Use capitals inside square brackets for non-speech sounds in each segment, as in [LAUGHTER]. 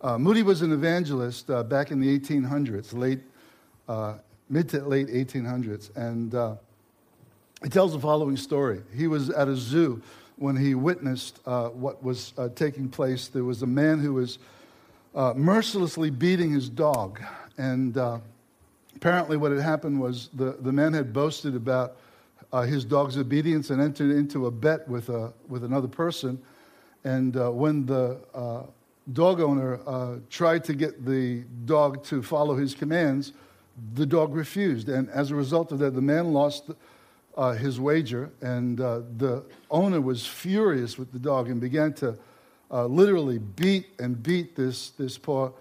Uh, Moody was an evangelist uh, back in the 1800s, late, uh, mid to late 1800s. And uh, he tells the following story. He was at a zoo when he witnessed uh, what was taking place. There was a man who was mercilessly beating his dog. And apparently, what had happened was the, the man had boasted about uh, his dog's obedience and entered into a bet with, a, with another person. And uh, when the uh, dog owner uh, tried to get the dog to follow his commands, the dog refused. And as a result of that, the man lost uh, his wager, and uh, the owner was furious with the dog and began to literally beat and beat this, this poor,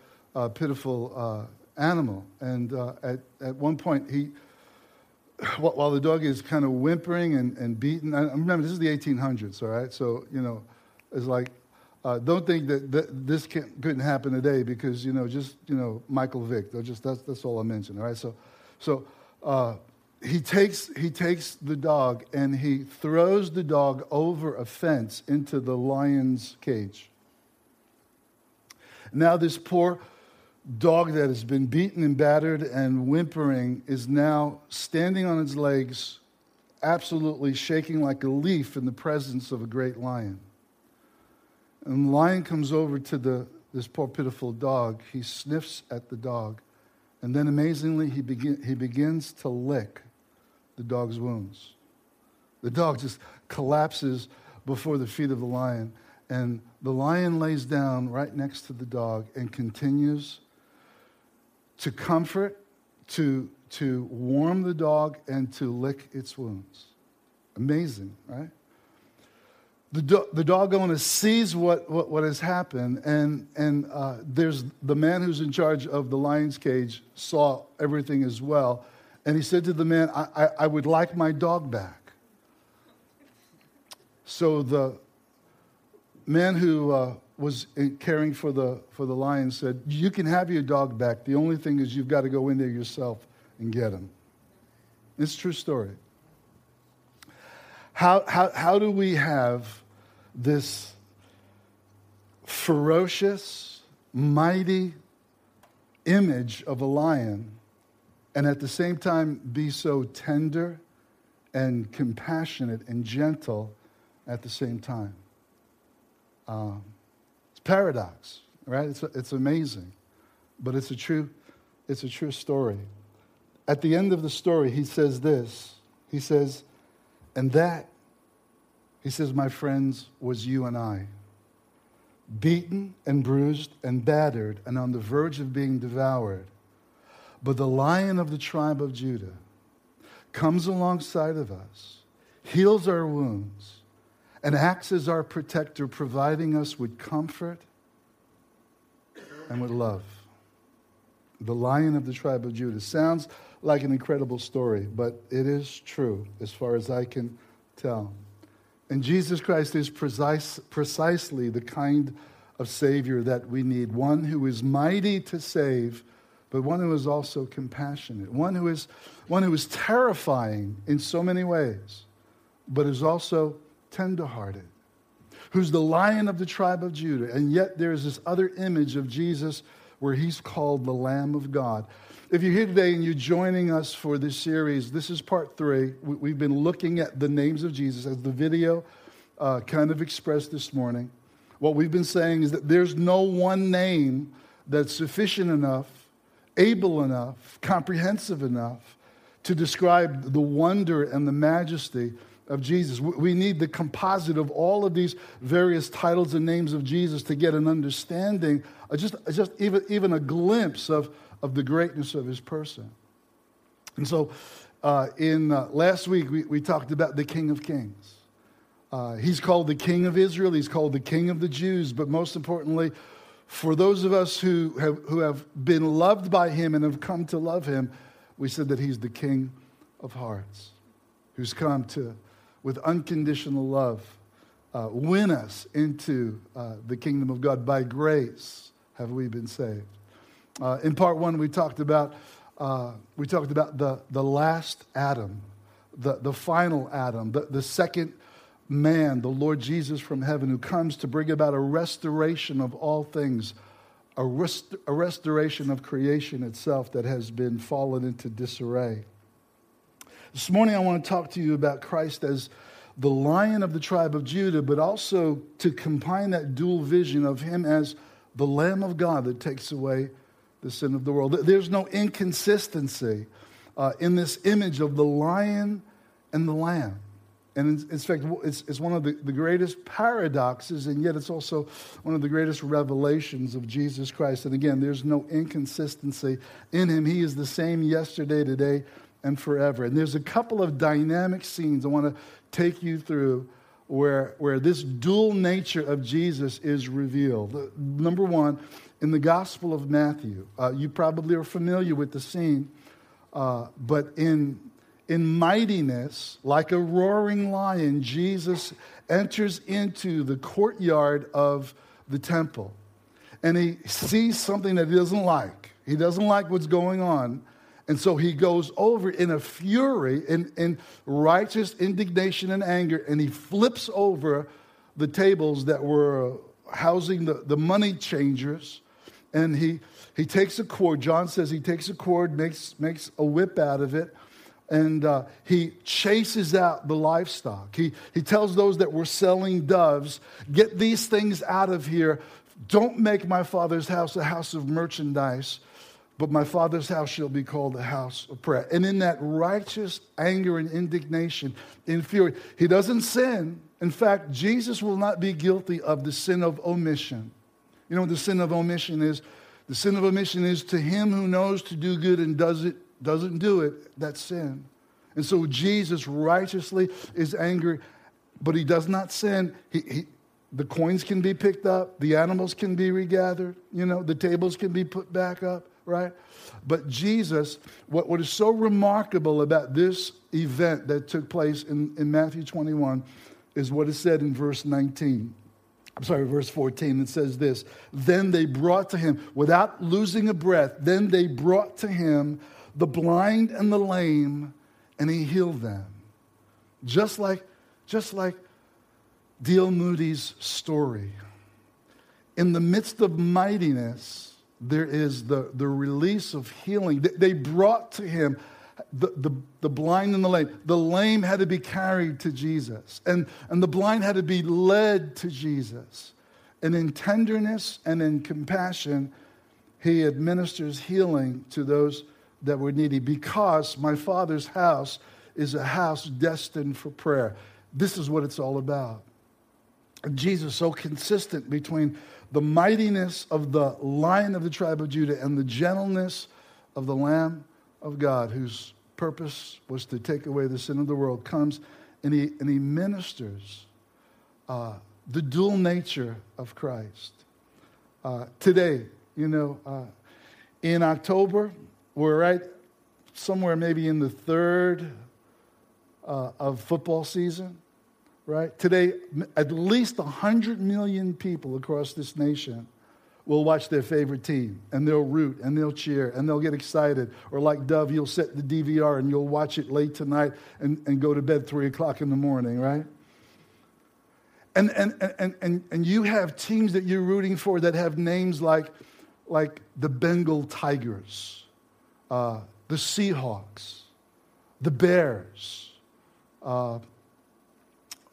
pitiful animal. And at, at one point, he [SIGHS] while the dog is kind of whimpering and, and beaten. I remember, this is the 1800s, all right? So, you know, it's like, uh, don't think that, that this couldn't happen today because, you know, just, you know, Michael Vick. Just, that's, that's all I mentioned, all right? So, so uh, he, takes, he takes the dog and he throws the dog over a fence into the lion's cage. Now, this poor dog that has been beaten and battered and whimpering is now standing on its legs, absolutely shaking like a leaf in the presence of a great lion. And the lion comes over to the, this poor, pitiful dog. He sniffs at the dog. And then amazingly, he, begin, he begins to lick the dog's wounds. The dog just collapses before the feet of the lion. And the lion lays down right next to the dog and continues to comfort, to, to warm the dog, and to lick its wounds. Amazing, right? The, do- the dog owner sees what, what, what, has happened, and, and uh, there's the man who's in charge of the lion's cage saw everything as well. And he said to the man, I, I, I would like my dog back. So the man who uh, was caring for the, for the lion said, You can have your dog back. The only thing is you've got to go in there yourself and get him. It's a true story. How, how, how do we have this ferocious, mighty image of a lion and at the same time be so tender and compassionate and gentle at the same time? Um, it's paradox, right? It's, it's amazing, but it's a true, it's a true story. At the end of the story, he says this. He says, and that, he says, my friends, was you and I. Beaten and bruised and battered and on the verge of being devoured. But the lion of the tribe of Judah comes alongside of us, heals our wounds, and acts as our protector, providing us with comfort and with love. The lion of the tribe of Judah. Sounds like an incredible story, but it is true as far as I can tell. And Jesus Christ is precise, precisely the kind of Savior that we need one who is mighty to save, but one who is also compassionate, one who is, one who is terrifying in so many ways, but is also tenderhearted, who's the lion of the tribe of Judah. And yet there's this other image of Jesus where he's called the Lamb of God. If you're here today and you're joining us for this series, this is part three. We've been looking at the names of Jesus as the video uh, kind of expressed this morning. What we've been saying is that there's no one name that's sufficient enough, able enough, comprehensive enough to describe the wonder and the majesty of Jesus. We need the composite of all of these various titles and names of Jesus to get an understanding, just, just even, even a glimpse of, of the greatness of his person. And so, uh, in uh, last week, we, we talked about the King of Kings. Uh, he's called the King of Israel, he's called the King of the Jews, but most importantly, for those of us who have, who have been loved by him and have come to love him, we said that he's the King of hearts, who's come to with unconditional love, uh, win us into uh, the kingdom of God. By grace have we been saved. Uh, in part one, we talked about, uh, we talked about the, the last Adam, the, the final Adam, the, the second man, the Lord Jesus from heaven, who comes to bring about a restoration of all things a, rest, a restoration of creation itself that has been fallen into disarray. This morning, I want to talk to you about Christ as the lion of the tribe of Judah, but also to combine that dual vision of him as the Lamb of God that takes away the sin of the world. There's no inconsistency uh, in this image of the lion and the lamb. And in, in fact, it's, it's one of the, the greatest paradoxes, and yet it's also one of the greatest revelations of Jesus Christ. And again, there's no inconsistency in him. He is the same yesterday, today, and forever. And there's a couple of dynamic scenes I want to take you through where, where this dual nature of Jesus is revealed. Number one, in the Gospel of Matthew, uh, you probably are familiar with the scene, uh, but in, in mightiness, like a roaring lion, Jesus enters into the courtyard of the temple. And he sees something that he doesn't like. He doesn't like what's going on. And so he goes over in a fury, in, in righteous indignation and anger, and he flips over the tables that were housing the, the money changers. And he, he takes a cord. John says he takes a cord, makes, makes a whip out of it, and uh, he chases out the livestock. He, he tells those that were selling doves, Get these things out of here. Don't make my father's house a house of merchandise but my father's house shall be called a house of prayer. And in that righteous anger and indignation, in fury, he doesn't sin. In fact, Jesus will not be guilty of the sin of omission. You know what the sin of omission is? The sin of omission is to him who knows to do good and does it, doesn't do it, that's sin. And so Jesus righteously is angry, but he does not sin. He, he, the coins can be picked up, the animals can be regathered, you know, the tables can be put back up right? But Jesus, what, what is so remarkable about this event that took place in, in Matthew 21 is what is said in verse 19. I'm sorry, verse 14. It says this Then they brought to him, without losing a breath, then they brought to him the blind and the lame, and he healed them. Just like, just like D.L. Moody's story. In the midst of mightiness, there is the, the release of healing. They brought to him the, the, the blind and the lame. The lame had to be carried to Jesus, and, and the blind had to be led to Jesus. And in tenderness and in compassion, he administers healing to those that were needy because my Father's house is a house destined for prayer. This is what it's all about. Jesus so consistent between the mightiness of the lion of the tribe of Judah and the gentleness of the Lamb of God, whose purpose was to take away the sin of the world, comes and he, and he ministers uh, the dual nature of Christ. Uh, today, you know, uh, in October, we're right somewhere maybe in the third uh, of football season right? Today, at least 100 million people across this nation will watch their favorite team and they'll root and they'll cheer and they'll get excited. Or like Dove, you'll set the DVR and you'll watch it late tonight and, and go to bed 3 o'clock in the morning, right? And, and, and, and, and you have teams that you're rooting for that have names like, like the Bengal Tigers, uh, the Seahawks, the Bears, uh,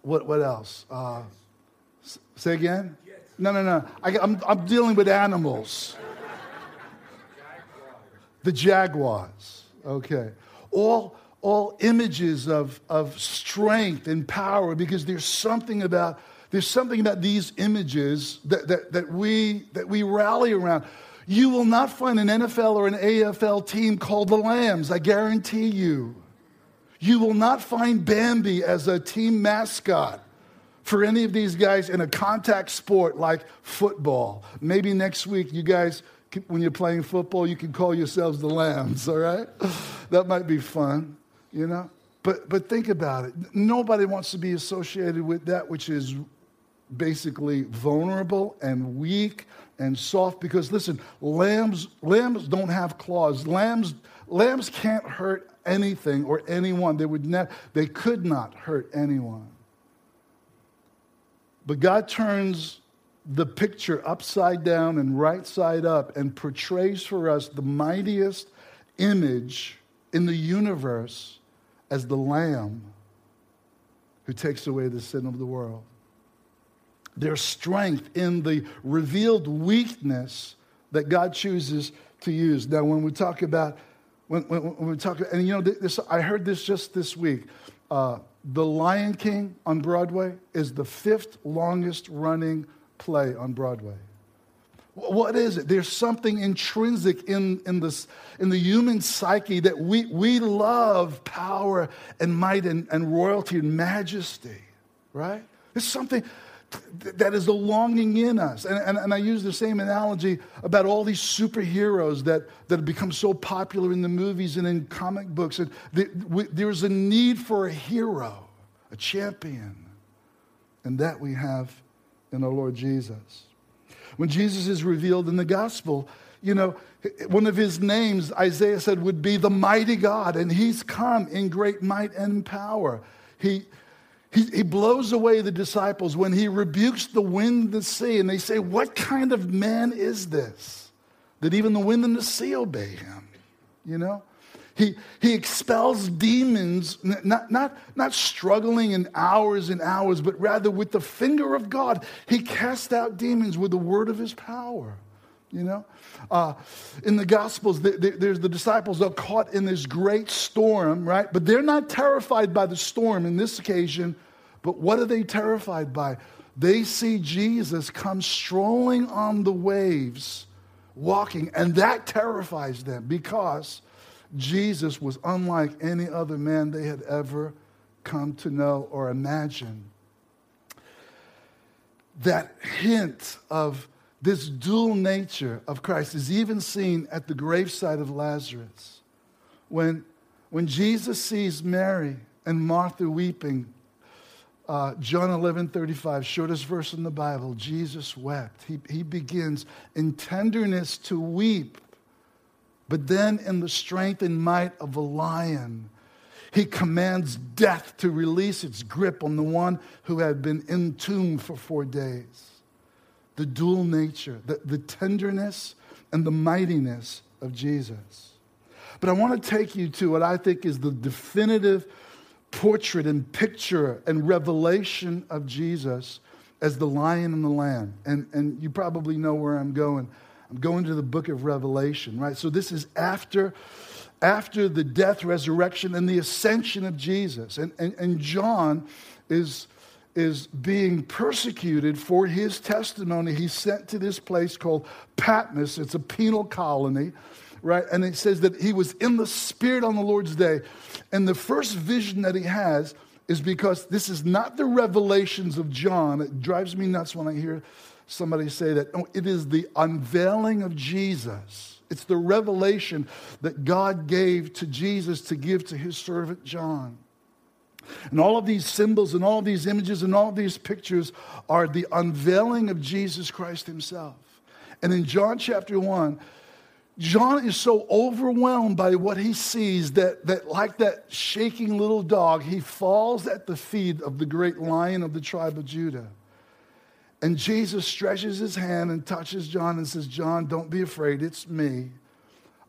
what, what else? Uh, say again? No, no, no. I, I'm, I'm dealing with animals. the jaguars. Okay. All, all images of, of strength and power because there's something about there's something about these images that, that, that, we, that we rally around. You will not find an NFL or an AFL team called the Lambs, I guarantee you. You will not find Bambi as a team mascot for any of these guys in a contact sport like football. Maybe next week, you guys, when you're playing football, you can call yourselves the Lambs, all right? That might be fun, you know? But, but think about it. Nobody wants to be associated with that which is basically vulnerable and weak and soft because listen lambs lambs don't have claws lambs lambs can't hurt anything or anyone. They, would ne- they could not hurt anyone. But God turns the picture upside down and right side up and portrays for us the mightiest image in the universe as the Lamb who takes away the sin of the world. There's strength in the revealed weakness that God chooses to use. Now, when we talk about, when, when, when we talk, and you know, this, I heard this just this week. Uh, the Lion King on Broadway is the fifth longest running play on Broadway. What is it? There's something intrinsic in, in, this, in the human psyche that we, we love power and might and, and royalty and majesty, right? There's something that is the longing in us. And, and, and, I use the same analogy about all these superheroes that, that have become so popular in the movies and in comic books. And the, we, there's a need for a hero, a champion. And that we have in our Lord Jesus. When Jesus is revealed in the gospel, you know, one of his names, Isaiah said, would be the mighty God, and he's come in great might and power. He, he, he blows away the disciples when he rebukes the wind and the sea, and they say, What kind of man is this that even the wind and the sea obey him? You know? He, he expels demons, not, not, not struggling in hours and hours, but rather with the finger of God. He casts out demons with the word of his power. You know? Uh, in the Gospels, there's the disciples are caught in this great storm, right? But they're not terrified by the storm in this occasion. But what are they terrified by? They see Jesus come strolling on the waves, walking, and that terrifies them because Jesus was unlike any other man they had ever come to know or imagine. That hint of this dual nature of Christ is even seen at the graveside of Lazarus. When, when Jesus sees Mary and Martha weeping, uh, John 11 35, shortest verse in the Bible, Jesus wept. He, he begins in tenderness to weep but then, in the strength and might of a lion, he commands death to release its grip on the one who had been entombed for four days. The dual nature, the, the tenderness and the mightiness of Jesus. But I want to take you to what I think is the definitive portrait and picture and revelation of Jesus as the lion and the lamb. And, and you probably know where I'm going. I'm going to the book of Revelation, right? So this is after, after the death, resurrection, and the ascension of Jesus. And, and, and John is, is being persecuted for his testimony. He's sent to this place called Patmos, it's a penal colony. Right? And it says that he was in the Spirit on the Lord's day. And the first vision that he has is because this is not the revelations of John. It drives me nuts when I hear somebody say that. Oh, it is the unveiling of Jesus. It's the revelation that God gave to Jesus to give to his servant John. And all of these symbols and all these images and all of these pictures are the unveiling of Jesus Christ himself. And in John chapter 1, John is so overwhelmed by what he sees that, that, like that shaking little dog, he falls at the feet of the great lion of the tribe of Judah. And Jesus stretches his hand and touches John and says, John, don't be afraid, it's me.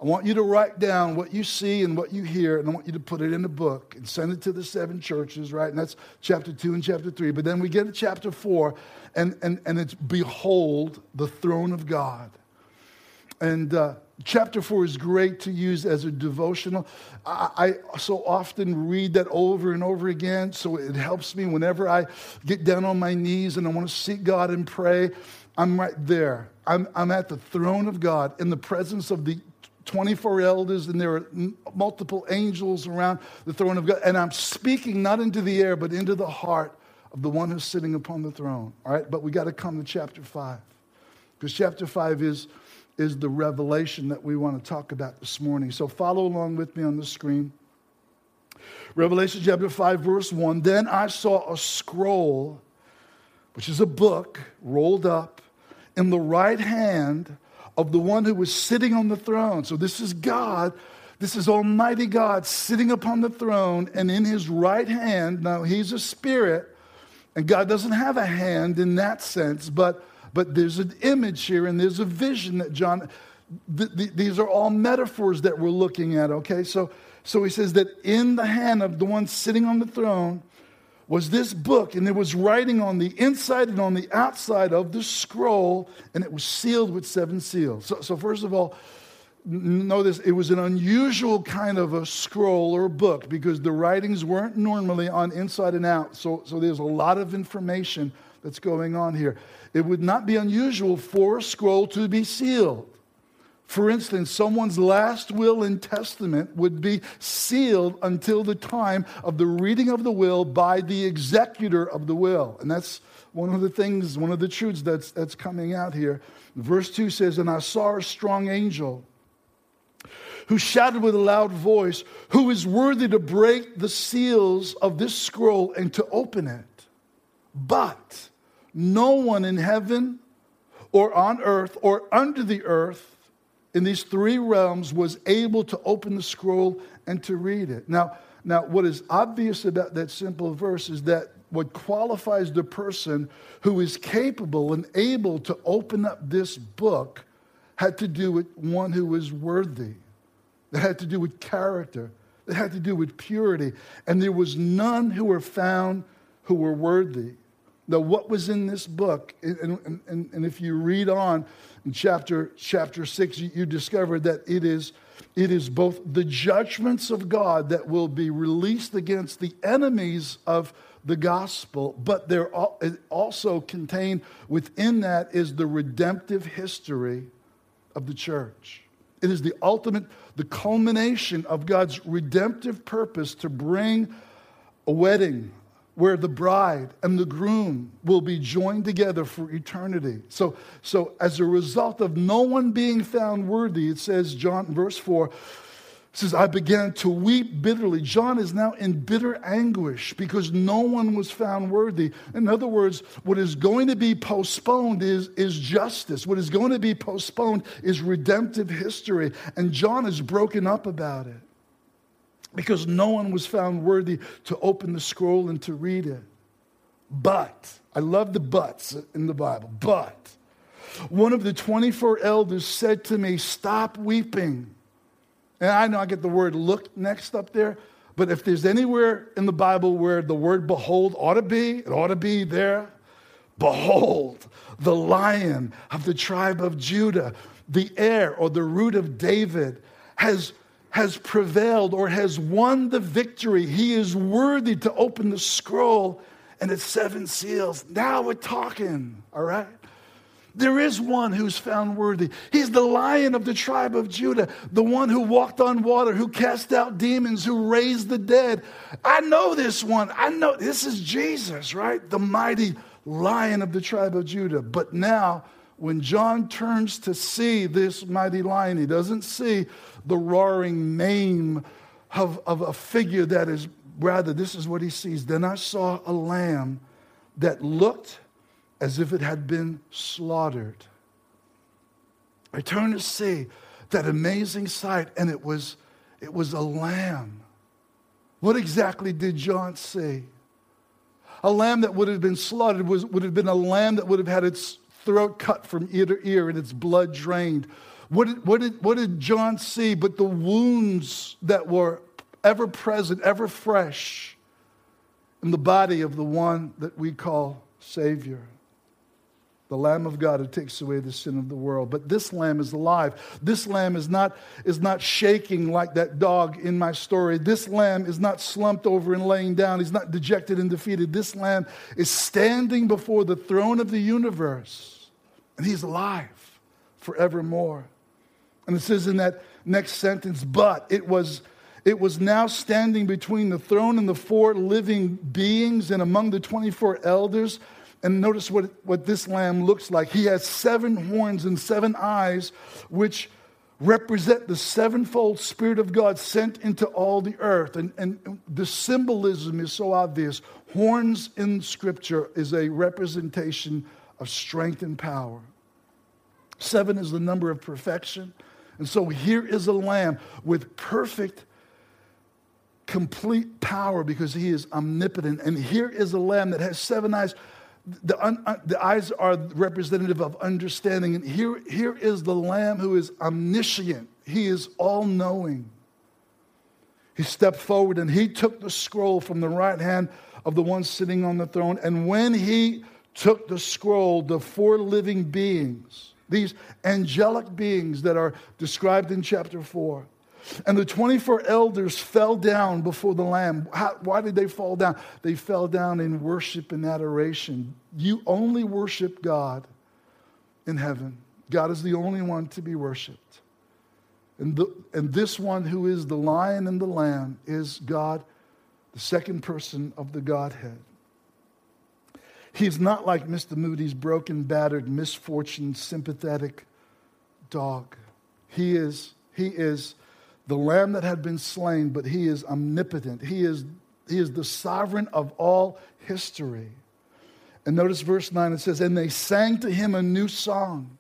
I want you to write down what you see and what you hear, and I want you to put it in a book and send it to the seven churches, right? And that's chapter two and chapter three. But then we get to chapter four, and, and, and it's Behold the throne of God. And uh, chapter four is great to use as a devotional. I, I, so often read that over and over again, so it helps me whenever I get down on my knees and I want to seek God and pray. I'm right there. I'm, I'm at the throne of God in the presence of the 24 elders, and there are multiple angels around the throne of God. And I'm speaking not into the air, but into the heart of the one who's sitting upon the throne. All right, but we got to come to chapter 5. Because chapter 5 is is the revelation that we want to talk about this morning. So follow along with me on the screen. Revelation chapter 5, verse 1. Then I saw a scroll, which is a book rolled up in the right hand of the one who was sitting on the throne. So this is God. This is Almighty God sitting upon the throne, and in his right hand, now he's a spirit, and God doesn't have a hand in that sense, but but there's an image here and there's a vision that John, th- th- these are all metaphors that we're looking at, okay? So, so he says that in the hand of the one sitting on the throne was this book, and there was writing on the inside and on the outside of the scroll, and it was sealed with seven seals. So, so first of all, know this it was an unusual kind of a scroll or book because the writings weren't normally on inside and out. So, so there's a lot of information that's going on here. It would not be unusual for a scroll to be sealed. For instance, someone's last will and testament would be sealed until the time of the reading of the will by the executor of the will. And that's one of the things, one of the truths that's, that's coming out here. Verse 2 says, And I saw a strong angel who shouted with a loud voice, Who is worthy to break the seals of this scroll and to open it? But no one in heaven or on earth or under the earth in these three realms was able to open the scroll and to read it. Now, now what is obvious about that simple verse is that what qualifies the person who is capable and able to open up this book had to do with one who was worthy. It had to do with character. It had to do with purity. And there was none who were found who were worthy. Now, what was in this book, and, and, and if you read on, in chapter, chapter 6, you, discover that it is, it is both the judgments of God that will be released against the enemies of the gospel, but there also contained within that is the redemptive history of the church. It is the ultimate, the culmination of God's redemptive purpose to bring a wedding, where the bride and the groom will be joined together for eternity. So, so as a result of no one being found worthy, it says, John, verse 4, says, I began to weep bitterly. John is now in bitter anguish because no one was found worthy. In other words, what is going to be postponed is, is justice. What is going to be postponed is redemptive history. And John is broken up about it because no one was found worthy to open the scroll and to read it. But, I love the buts in the Bible, but one of the 24 elders said to me, Stop weeping. And I know I get the word look next up there, but if there's anywhere in the Bible where the word behold ought to be, it ought to be there. Behold, the lion of the tribe of Judah, the heir or the root of David, has has prevailed or has won the victory. He is worthy to open the scroll and its seven seals. Now we're talking, all right? There is one who's found worthy. He's the lion of the tribe of Judah, the one who walked on water, who cast out demons, who raised the dead. I know this one. I know this is Jesus, right? The mighty lion of the tribe of Judah. But now, when John turns to see this mighty lion, he doesn't see the roaring mane of, of a figure that is, rather, this is what he sees. Then I saw a lamb that looked as if it had been slaughtered. I turned to see that amazing sight, and it was, it was a lamb. What exactly did John see? A lamb that would have been slaughtered was, would have been a lamb that would have had its throat cut from ear to ear and its blood drained. What did, what, did, what did John see but the wounds that were ever present, ever fresh in the body of the one that we call Savior? The Lamb of God who takes away the sin of the world. But this lamb is alive. This lamb is not, is not shaking like that dog in my story. This lamb is not slumped over and laying down. He's not dejected and defeated. This lamb is standing before the throne of the universe, and he's alive forevermore. And it says in that next sentence, but it was it was now standing between the throne and the four living beings and among the 24 elders. And notice what, what this lamb looks like. He has seven horns and seven eyes, which represent the sevenfold Spirit of God sent into all the earth. And, and the symbolism is so obvious. Horns in Scripture is a representation of strength and power. Seven is the number of perfection. And so here is a lamb with perfect, complete power because he is omnipotent. And here is a lamb that has seven eyes the, un, uh, the eyes are representative of understanding. And here, here is the Lamb who is omniscient, he is all knowing. He stepped forward and he took the scroll from the right hand of the one sitting on the throne. And when he took the scroll, the four living beings, these angelic beings that are described in chapter 4, and the 24 elders fell down before the Lamb. How, why did they fall down? They fell down in worship and adoration. You only worship God in heaven. God is the only one to be worshiped. And, the, and this one who is the lion and the lamb is God, the second person of the Godhead. He's not like Mr. Moody's broken, battered, misfortune, sympathetic dog. He is, he is the lamb that had been slain, but he is omnipotent. He is, he is the sovereign of all history. And notice verse 9 it says, And they sang to him a new song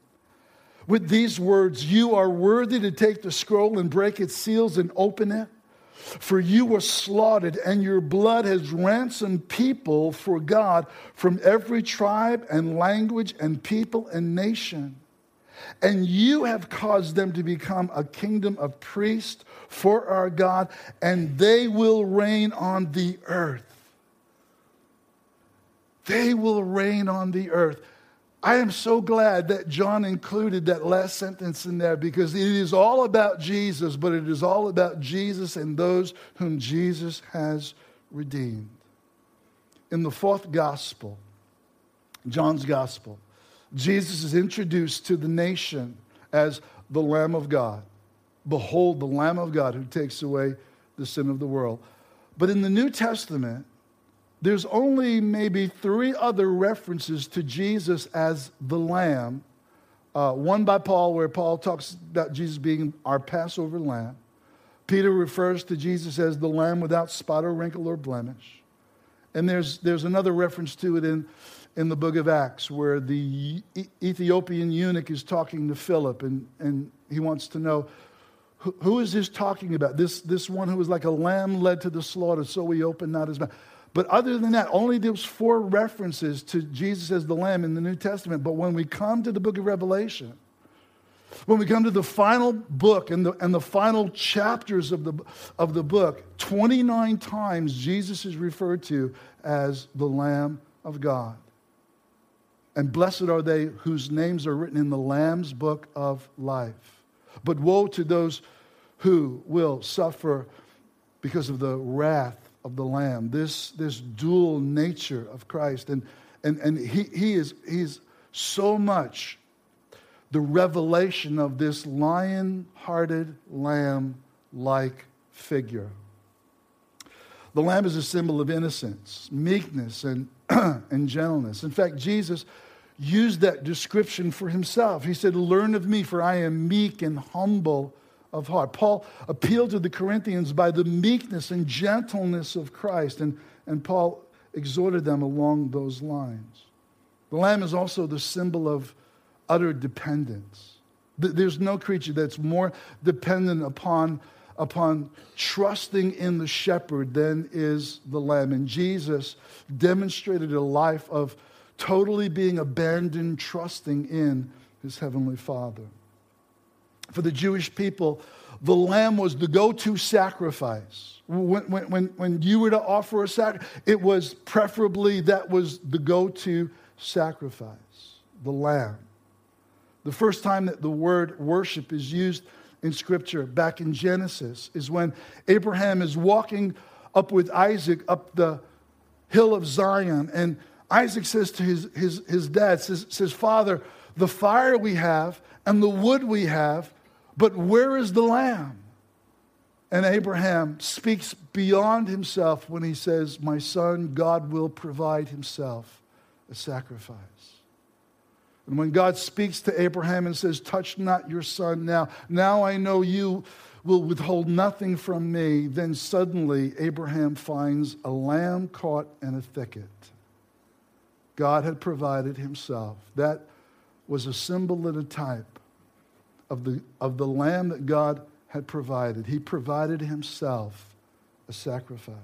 with these words You are worthy to take the scroll and break its seals and open it. For you were slaughtered, and your blood has ransomed people for God from every tribe and language and people and nation. And you have caused them to become a kingdom of priests for our God, and they will reign on the earth. They will reign on the earth. I am so glad that John included that last sentence in there because it is all about Jesus, but it is all about Jesus and those whom Jesus has redeemed. In the fourth gospel, John's gospel, Jesus is introduced to the nation as the Lamb of God. Behold, the Lamb of God who takes away the sin of the world. But in the New Testament, there's only maybe three other references to Jesus as the Lamb. Uh, one by Paul, where Paul talks about Jesus being our Passover lamb. Peter refers to Jesus as the lamb without spot or wrinkle or blemish. And there's, there's another reference to it in, in the book of Acts where the Ethiopian eunuch is talking to Philip and, and he wants to know who, who is this talking about? This, this one who was like a lamb led to the slaughter, so he opened not his mouth. But other than that, only there's four references to Jesus as the Lamb in the New Testament. But when we come to the book of Revelation, when we come to the final book and the, and the final chapters of the, of the book, 29 times Jesus is referred to as the Lamb of God. And blessed are they whose names are written in the Lamb's book of life. But woe to those who will suffer because of the wrath of the Lamb, this, this dual nature of Christ. And, and, and he, he is he's so much the revelation of this lion hearted, lamb like figure. The lamb is a symbol of innocence, meekness, and, [CLEARS THROAT] and gentleness. In fact, Jesus used that description for himself. He said, Learn of me, for I am meek and humble of heart. Paul appealed to the Corinthians by the meekness and gentleness of Christ, and, and Paul exhorted them along those lines. The lamb is also the symbol of utter dependence. There's no creature that's more dependent upon, upon trusting in the shepherd than is the lamb. And Jesus demonstrated a life of totally being abandoned, trusting in his heavenly Father for the Jewish people, the lamb was the go to sacrifice. When, when, when you were to offer a sacrifice, it was preferably that was the go to sacrifice, the lamb. The first time that the word worship is used in Scripture, back in Genesis, is when Abraham is walking up with Isaac up the hill of Zion. And Isaac says to his, his, his dad, says, says, Father, the fire we have and the wood we have, but where is the lamb? And Abraham speaks beyond himself when he says, My son, God will provide himself a sacrifice. And when God speaks to Abraham and says, Touch not your son now, now I know you will withhold nothing from me, then suddenly Abraham finds a lamb caught in a thicket. God had provided himself. That was a symbol and a type of the, of the lamb that God had provided. He provided himself a sacrifice.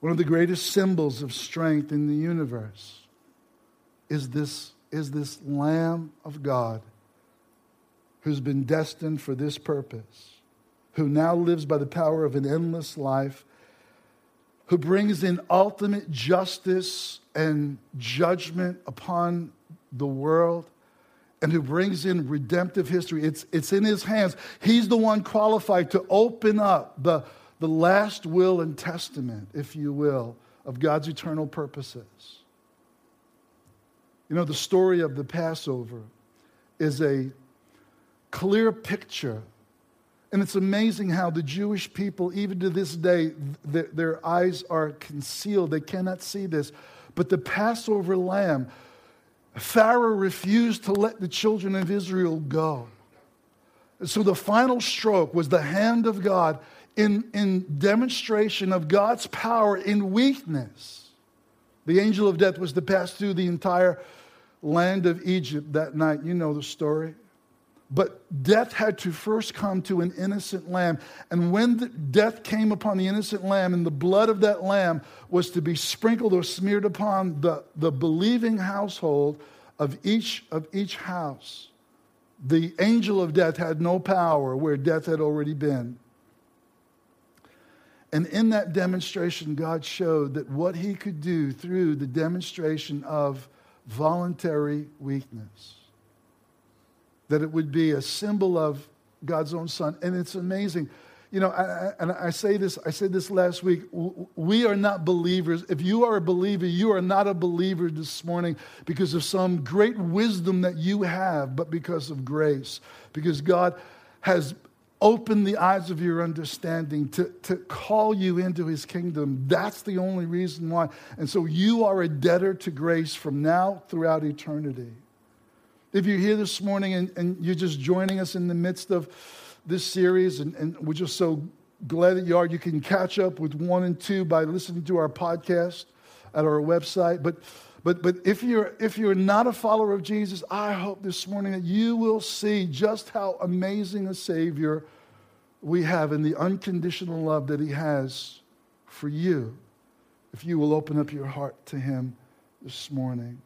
one of the greatest symbols of strength in the universe is this, is this Lamb of God who's been destined for this purpose, who now lives by the power of an endless life, who brings in ultimate justice and judgment upon the world and who brings in redemptive history. It's, it's in his hands. He's the one qualified to open up the, the last will and testament, if you will, of God's eternal purposes. You know, the story of the Passover is a clear picture. And it's amazing how the Jewish people, even to this day, th- their eyes are concealed. They cannot see this. But the Passover lamb, Pharaoh refused to let the children of Israel go. So the final stroke was the hand of God in, in demonstration of God's power in weakness. The angel of death was to pass through the entire land of Egypt that night. You know the story. But death had to first come to an innocent lamb. And when death came upon the innocent lamb, and the blood of that lamb was to be sprinkled or smeared upon the, the believing household of each, of each house, the angel of death had no power where death had already been. And in that demonstration, God showed that what he could do through the demonstration of voluntary weakness that it would be a symbol of God's own Son. And it's amazing. You know, I, I, and I say this, I said this last week. We are not believers. If you are a believer, you are not a believer this morning because of some great wisdom that you have, but because of grace. Because God has opened the eyes of your understanding to, to call you into his kingdom. That's the only reason why. And so you are a debtor to grace from now throughout eternity. If you're here this morning and, and you're just joining us in the midst of this series, and, and we're just so glad that you are, you can catch up with one and two by listening to our podcast at our website. But but, but if, you're, if you're not a follower of Jesus, I hope this morning that you will see just how amazing a Savior we have in the unconditional love that He has for you if you will open up your heart to Him this morning.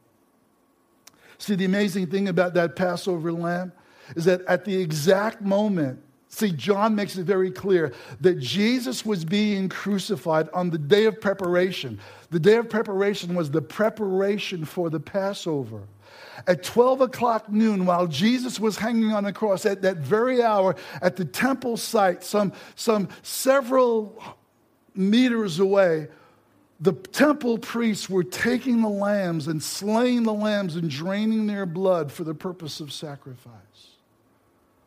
See, the amazing thing about that Passover lamb is that at the exact moment, see, John makes it very clear that Jesus was being crucified on the day of preparation. The day of preparation was the preparation for the Passover. At 12 o'clock noon, while Jesus was hanging on the cross, at that very hour, at the temple site, some, some several meters away, the temple priests were taking the lambs and slaying the lambs and draining their blood for the purpose of sacrifice.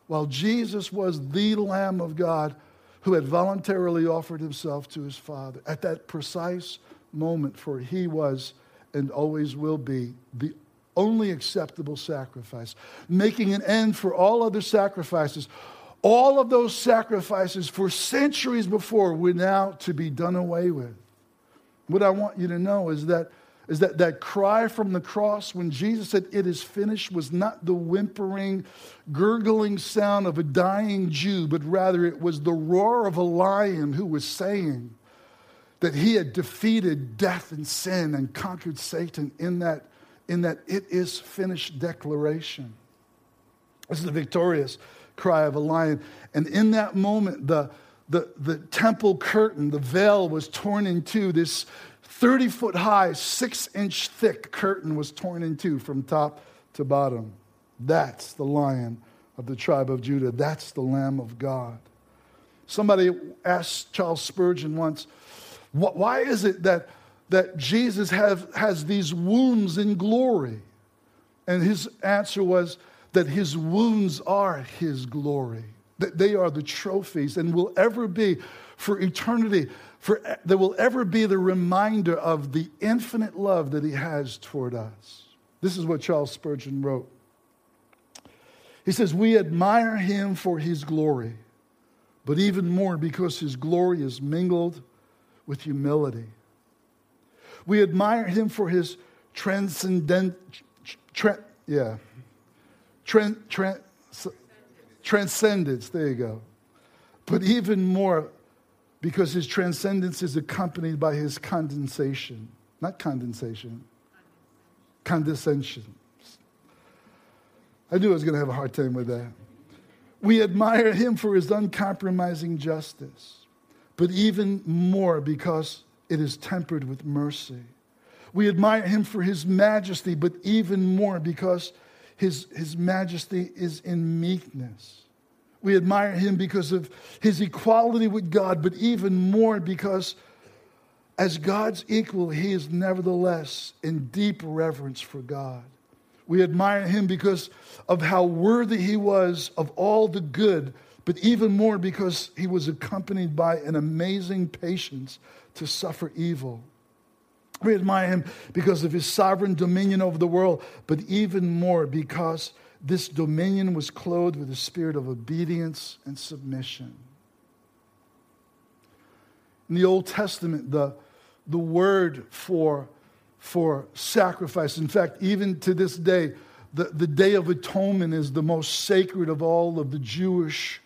While Jesus was the Lamb of God who had voluntarily offered himself to his Father at that precise moment, for he was and always will be the only acceptable sacrifice, making an end for all other sacrifices. All of those sacrifices for centuries before were now to be done away with. What I want you to know is that, is that that cry from the cross when Jesus said, It is finished, was not the whimpering, gurgling sound of a dying Jew, but rather it was the roar of a lion who was saying that he had defeated death and sin and conquered Satan in that, in that it is finished declaration. This is the victorious cry of a lion. And in that moment, the, the, the temple curtain, the veil was torn in two. This 30 foot high, six inch thick curtain was torn in two from top to bottom. That's the lion of the tribe of Judah. That's the Lamb of God. Somebody asked Charles Spurgeon once, why is it that, that Jesus have, has these wounds in glory? And his answer was that his wounds are his glory that they are the trophies and will ever be for eternity, for there will ever be the reminder of the infinite love that he has toward us. This is what Charles Spurgeon wrote. He says, We admire him for his glory, but even more because his glory is mingled with humility. We admire him for his transcendent, tra- yeah, tran, transcendence, there you go. But even more, because his transcendence is accompanied by his condensation. Not condensation, condescension. I knew I was going to have a hard time with that. We admire him for his uncompromising justice, but even more because it is tempered with mercy. We admire him for his majesty, but even more because his, his majesty is in meekness. We admire him because of his equality with God, but even more because as God's equal, he is nevertheless in deep reverence for God. We admire him because of how worthy he was of all the good, but even more because he was accompanied by an amazing patience to suffer evil. We admire him because of his sovereign dominion over the world, but even more because this dominion was clothed with a spirit of obedience and submission. In the Old Testament, the, the word for, for sacrifice, in fact, even to this day, the, the Day of Atonement is the most sacred of all of the Jewish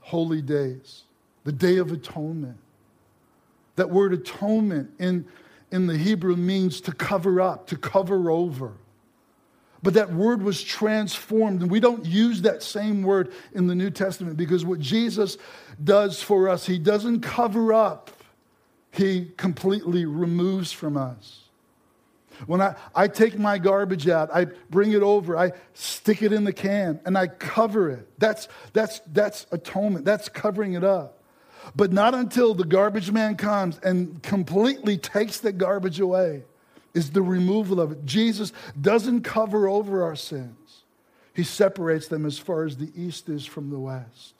holy days. The Day of Atonement. That word atonement in, in the Hebrew means to cover up, to cover over. But that word was transformed, and we don't use that same word in the New Testament because what Jesus does for us, he doesn't cover up, he completely removes from us. When I, I take my garbage out, I bring it over, I stick it in the can, and I cover it. That's, that's, that's atonement, that's covering it up. But not until the garbage man comes and completely takes the garbage away is the removal of it. Jesus doesn't cover over our sins, He separates them as far as the east is from the west.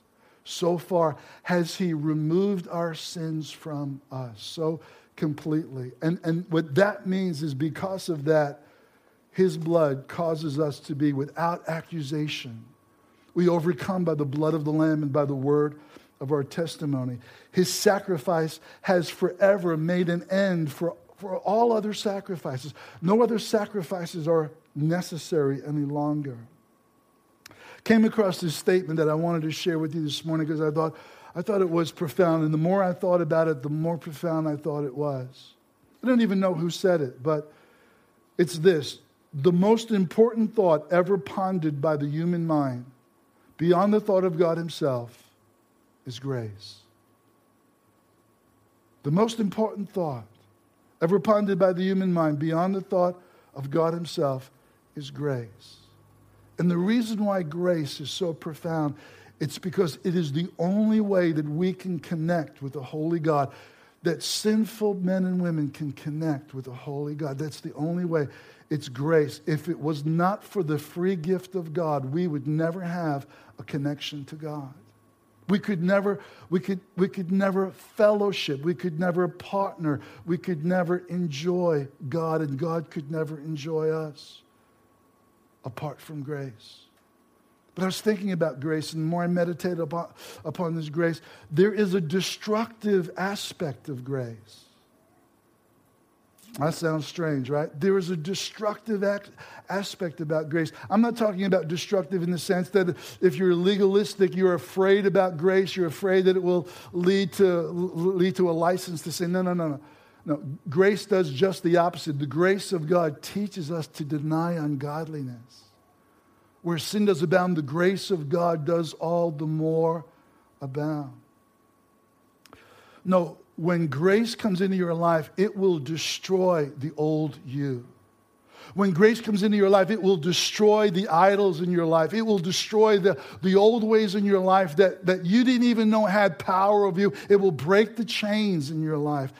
So far has He removed our sins from us so completely. And, and what that means is because of that, His blood causes us to be without accusation. We overcome by the blood of the Lamb and by the word of our testimony. His sacrifice has forever made an end for, for all other sacrifices. No other sacrifices are necessary any longer. Came across this statement that I wanted to share with you this morning because I thought, I thought it was profound. And the more I thought about it, the more profound I thought it was. I don't even know who said it, but it's this the most important thought ever pondered by the human mind, beyond the thought of God Himself, is grace. The most important thought ever pondered by the human mind beyond the thought of God Himself is grace. And the reason why grace is so profound, it's because it is the only way that we can connect with the Holy God, that sinful men and women can connect with the Holy God. That's the only way. It's grace. If it was not for the free gift of God, we would never have a connection to God. We could never, we could, we could never fellowship. We could never partner. We could never enjoy God, and God could never enjoy us apart from grace. But I was thinking about grace, and the more I meditated upon, upon this grace, there is a destructive aspect of grace. That sounds strange, right? There is a destructive act, aspect about grace. I'm not talking about destructive in the sense that if you're legalistic, you're afraid about grace, you're afraid that it will lead to, lead to a license to say, no, no, no, no. No, grace does just the opposite. The grace of God teaches us to deny ungodliness. Where sin does abound, the grace of God does all the more abound. No, when grace comes into your life, it will destroy the old you. When grace comes into your life, it will destroy the idols in your life. It will destroy the, the old ways in your life that, that you didn't even know had power over you. It will break the chains in your life.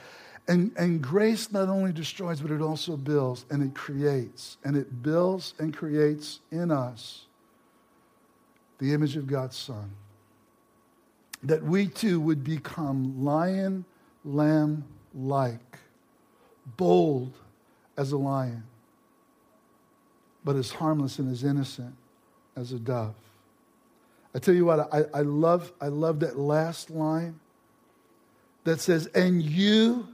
And, and grace not only destroys, but it also builds and it creates. And it builds and creates in us the image of God's Son. That we too would become lion lamb like, bold as a lion, but as harmless and as innocent as a dove. I tell you what, I, I, love, I love that last line that says, and you,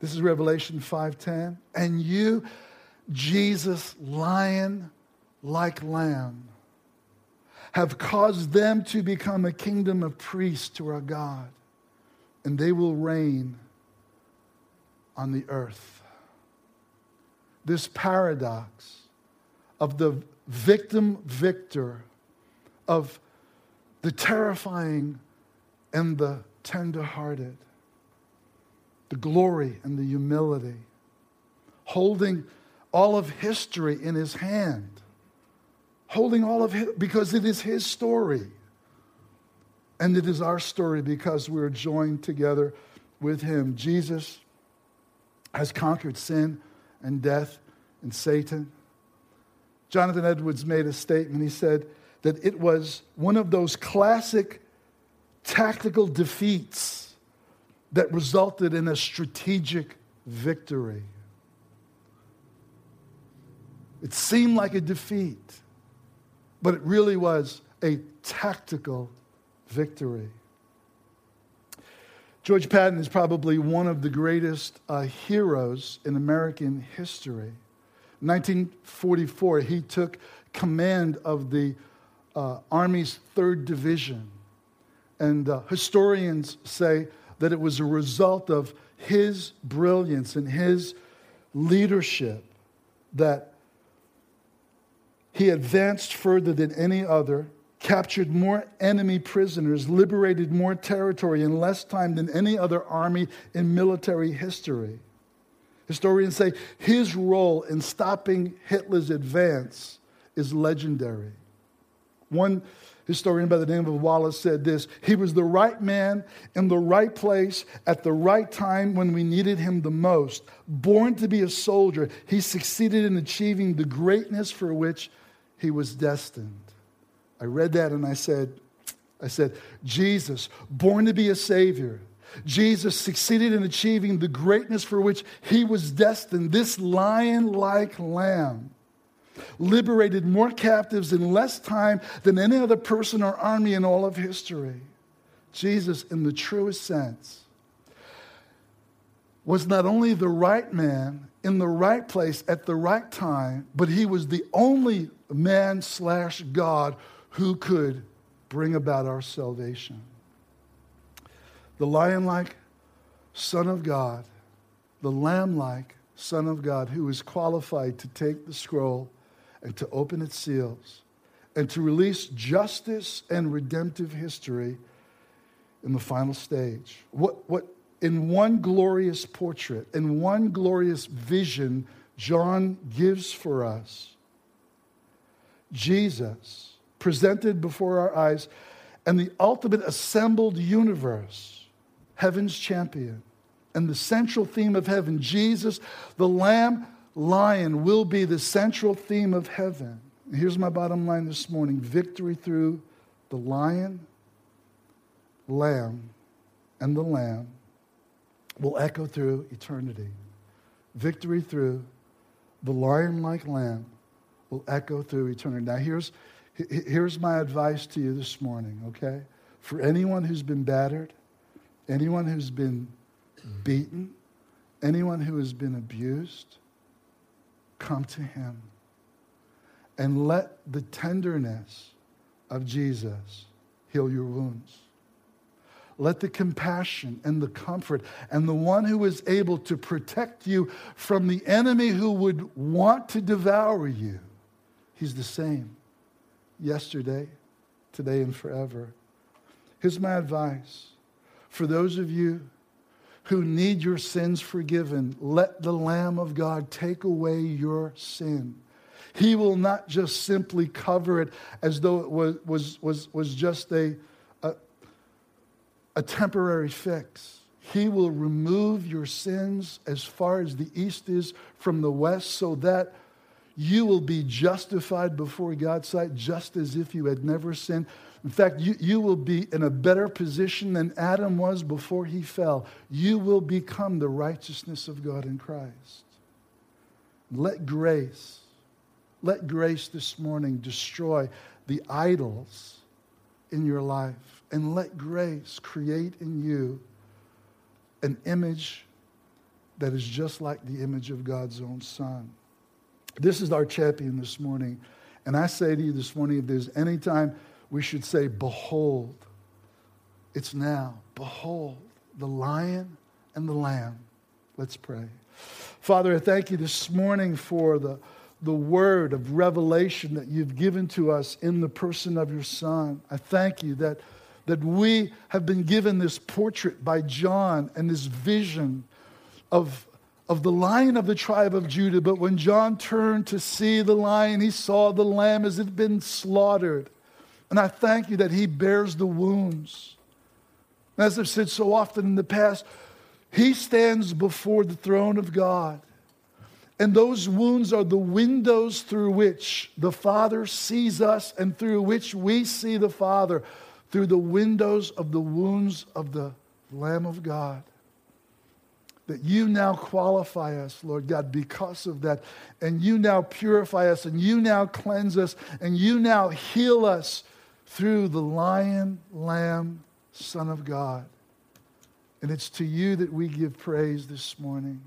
this is Revelation 5.10, and you, Jesus, lion like lamb, have caused them to become a kingdom of priests to our God and they will reign on the earth. This paradox of the victim victor, of the terrifying and the tender-hearted, the glory and the humility, holding all of history in his hand, holding all of it because it is his story. And it is our story because we're joined together with him. Jesus has conquered sin and death and Satan. Jonathan Edwards made a statement. He said that it was one of those classic tactical defeats that resulted in a strategic victory. It seemed like a defeat, but it really was a tactical victory. George Patton is probably one of the greatest uh, heroes in American history. 1944, he took command of the uh, Army's 3rd Division. And uh, historians say that it was a result of his brilliance and his leadership that he advanced further than any other, captured more enemy prisoners, liberated more territory in less time than any other army in military history. Historians say his role in stopping Hitler's advance is legendary. One historian by the name of Wallace said this He was the right man in the right place at the right time when we needed him the most. Born to be a soldier, he succeeded in achieving the greatness for which he was destined. I read that and I said, I said, Jesus, born to be a savior, Jesus succeeded in achieving the greatness for which he was destined. This lion like lamb liberated more captives in less time than any other person or army in all of history. Jesus, in the truest sense, was not only the right man in the right place at the right time, but he was the only man slash God who could bring about our salvation the lion like Son of God, the lamb like Son of God, who is qualified to take the scroll and to open its seals and to release justice and redemptive history in the final stage. What, what, in one glorious portrait, in one glorious vision, John gives for us Jesus presented before our eyes and the ultimate assembled universe heaven's champion. And the central theme of heaven, Jesus, the Lamb Lion, will be the central theme of heaven. Here's my bottom line this morning victory through the Lion, Lamb, and the Lamb will echo through eternity. Victory through the lion like lamb will echo through eternity. Now, here's, here's my advice to you this morning, okay? For anyone who's been battered, Anyone who's been beaten, anyone who has been abused, come to him and let the tenderness of Jesus heal your wounds. Let the compassion and the comfort and the one who is able to protect you from the enemy who would want to devour you, he's the same yesterday, today, and forever. Here's my advice for those of you who need your sins forgiven, let the Lamb of God take away your sin. He will not just simply cover it as though it was, was, was, was just a, a, a temporary fix. He will remove your sins as far as the east is from the west so that you will be justified before God's sight just as if you had never sinned. In fact, you, you will be in a better position than Adam was before he fell. You will become the righteousness of God in Christ. Let grace, let grace this morning destroy the idols in your life. And let grace create in you an image that is just like the image of God's own Son. This is our champion this morning. And I say to you this morning if there's any time we should say, Behold. It's now. Behold. the lion and the lamb. Let's pray. Father, I thank you this morning for the, the word of revelation that you've given to us in the person of your Son. I thank you that, that we have been given this portrait by John and this vision of, of the lion of the tribe of Judah. But when John turned to see the lion, he saw the lamb as it had been slaughtered. And I thank you that he bears the wounds. As I've said so often in the past, he stands before the throne of God. And those wounds are the windows through which the Father sees us and through which we see the Father, through the windows of the wounds of the Lamb of God. That you now qualify us, Lord God, because of that. And you now purify us, and you now cleanse us, and you now heal us through the Lion, Lamb, Son of God. And it's to you that we give praise this morning.